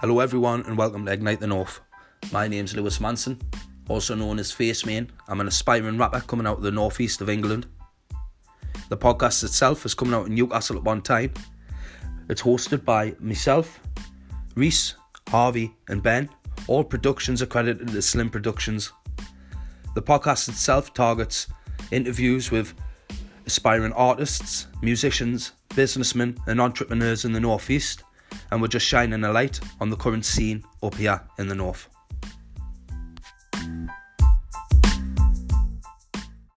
Hello, everyone, and welcome to Ignite the North. My name's Lewis Manson, also known as Face Man. I'm an aspiring rapper coming out of the northeast of England. The podcast itself is coming out in Newcastle at one time. It's hosted by myself, Reese, Harvey, and Ben. All productions are credited to Slim Productions. The podcast itself targets interviews with aspiring artists, musicians, businessmen, and entrepreneurs in the northeast and we're just shining a light on the current scene up here in the north.